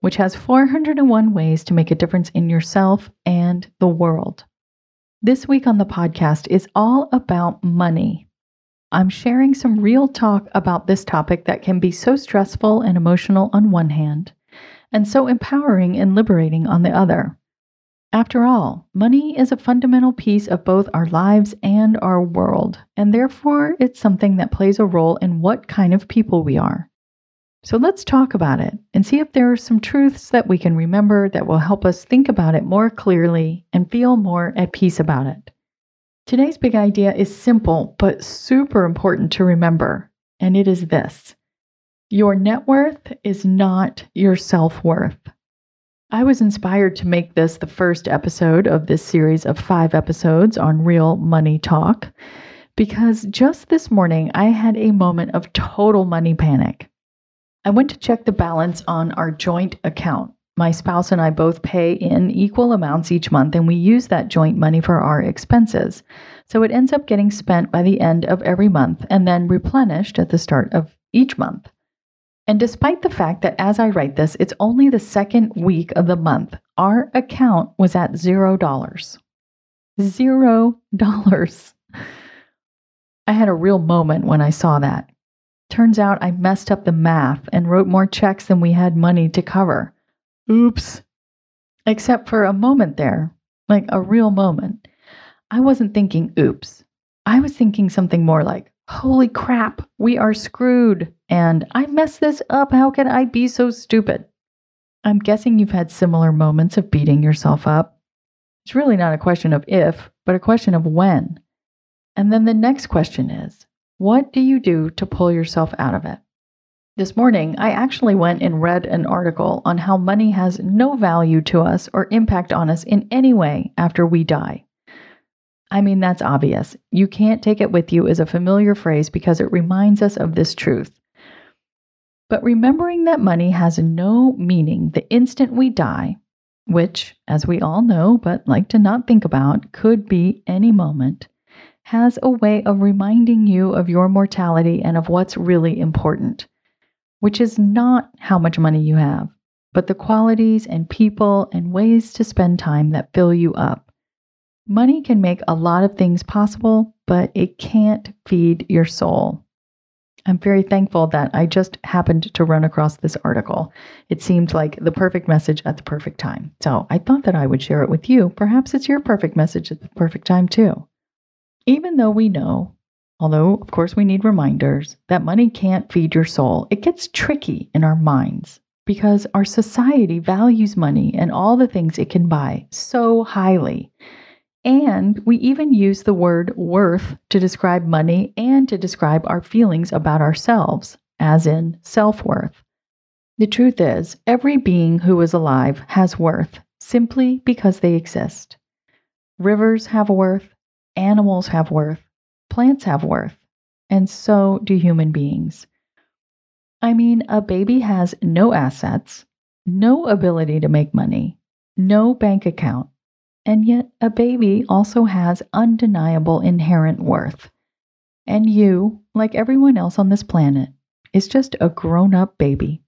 which has 401 ways to make a difference in yourself and the world. This week on the podcast is all about money. I'm sharing some real talk about this topic that can be so stressful and emotional on one hand, and so empowering and liberating on the other. After all, money is a fundamental piece of both our lives and our world, and therefore it's something that plays a role in what kind of people we are. So let's talk about it and see if there are some truths that we can remember that will help us think about it more clearly and feel more at peace about it. Today's big idea is simple but super important to remember, and it is this Your net worth is not your self worth. I was inspired to make this the first episode of this series of five episodes on real money talk because just this morning I had a moment of total money panic. I went to check the balance on our joint account. My spouse and I both pay in equal amounts each month, and we use that joint money for our expenses. So it ends up getting spent by the end of every month and then replenished at the start of each month. And despite the fact that as I write this, it's only the second week of the month, our account was at zero dollars. Zero dollars. I had a real moment when I saw that. Turns out I messed up the math and wrote more checks than we had money to cover. Oops. Except for a moment there, like a real moment. I wasn't thinking oops. I was thinking something more like, holy crap, we are screwed. And I messed this up. How can I be so stupid? I'm guessing you've had similar moments of beating yourself up. It's really not a question of if, but a question of when. And then the next question is what do you do to pull yourself out of it? This morning, I actually went and read an article on how money has no value to us or impact on us in any way after we die. I mean, that's obvious. You can't take it with you is a familiar phrase because it reminds us of this truth. But remembering that money has no meaning the instant we die, which, as we all know but like to not think about, could be any moment, has a way of reminding you of your mortality and of what's really important, which is not how much money you have, but the qualities and people and ways to spend time that fill you up. Money can make a lot of things possible, but it can't feed your soul. I'm very thankful that I just happened to run across this article. It seemed like the perfect message at the perfect time. So I thought that I would share it with you. Perhaps it's your perfect message at the perfect time, too. Even though we know, although of course we need reminders, that money can't feed your soul, it gets tricky in our minds because our society values money and all the things it can buy so highly and we even use the word worth to describe money and to describe our feelings about ourselves, as in self worth. The truth is, every being who is alive has worth simply because they exist. Rivers have worth, animals have worth, plants have worth, and so do human beings. I mean, a baby has no assets, no ability to make money, no bank account, and yet, a baby also has undeniable inherent worth. And you, like everyone else on this planet, is just a grown up baby.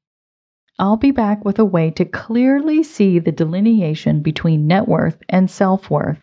I'll be back with a way to clearly see the delineation between net worth and self worth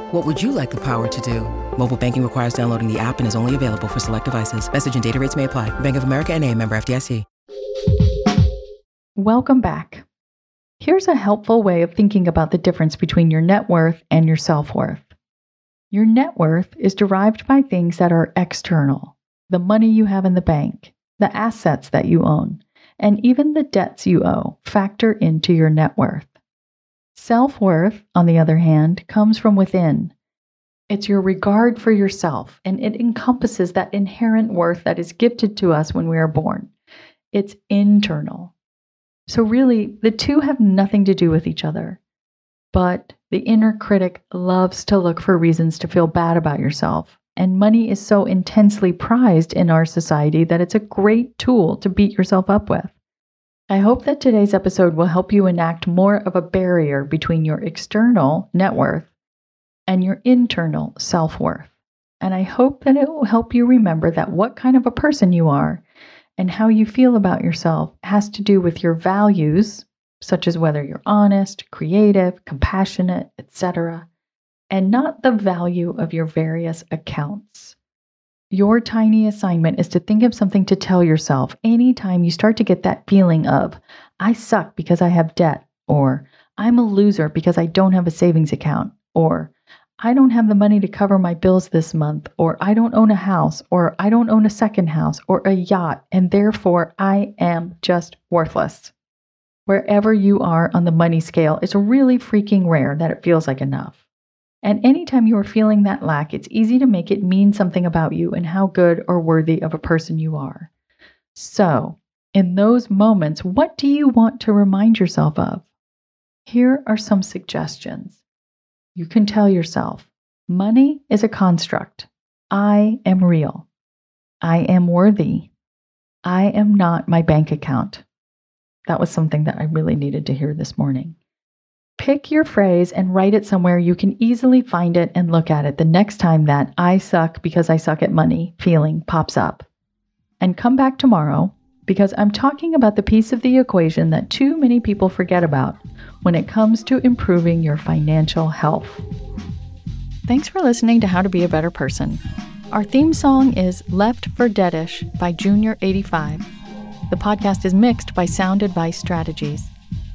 What would you like the power to do? Mobile banking requires downloading the app and is only available for select devices. Message and data rates may apply. Bank of America and a member FDIC. Welcome back. Here's a helpful way of thinking about the difference between your net worth and your self-worth. Your net worth is derived by things that are external. The money you have in the bank, the assets that you own, and even the debts you owe factor into your net worth. Self worth, on the other hand, comes from within. It's your regard for yourself, and it encompasses that inherent worth that is gifted to us when we are born. It's internal. So, really, the two have nothing to do with each other. But the inner critic loves to look for reasons to feel bad about yourself. And money is so intensely prized in our society that it's a great tool to beat yourself up with. I hope that today's episode will help you enact more of a barrier between your external net worth and your internal self worth. And I hope that it will help you remember that what kind of a person you are and how you feel about yourself has to do with your values, such as whether you're honest, creative, compassionate, etc., and not the value of your various accounts. Your tiny assignment is to think of something to tell yourself anytime you start to get that feeling of, I suck because I have debt, or I'm a loser because I don't have a savings account, or I don't have the money to cover my bills this month, or I don't own a house, or I don't own a second house or a yacht, and therefore I am just worthless. Wherever you are on the money scale, it's really freaking rare that it feels like enough. And anytime you are feeling that lack, it's easy to make it mean something about you and how good or worthy of a person you are. So, in those moments, what do you want to remind yourself of? Here are some suggestions. You can tell yourself money is a construct. I am real. I am worthy. I am not my bank account. That was something that I really needed to hear this morning. Pick your phrase and write it somewhere you can easily find it and look at it the next time that I suck because I suck at money feeling pops up. And come back tomorrow because I'm talking about the piece of the equation that too many people forget about when it comes to improving your financial health. Thanks for listening to How to Be a Better Person. Our theme song is Left for Deadish by Junior85. The podcast is mixed by Sound Advice Strategies.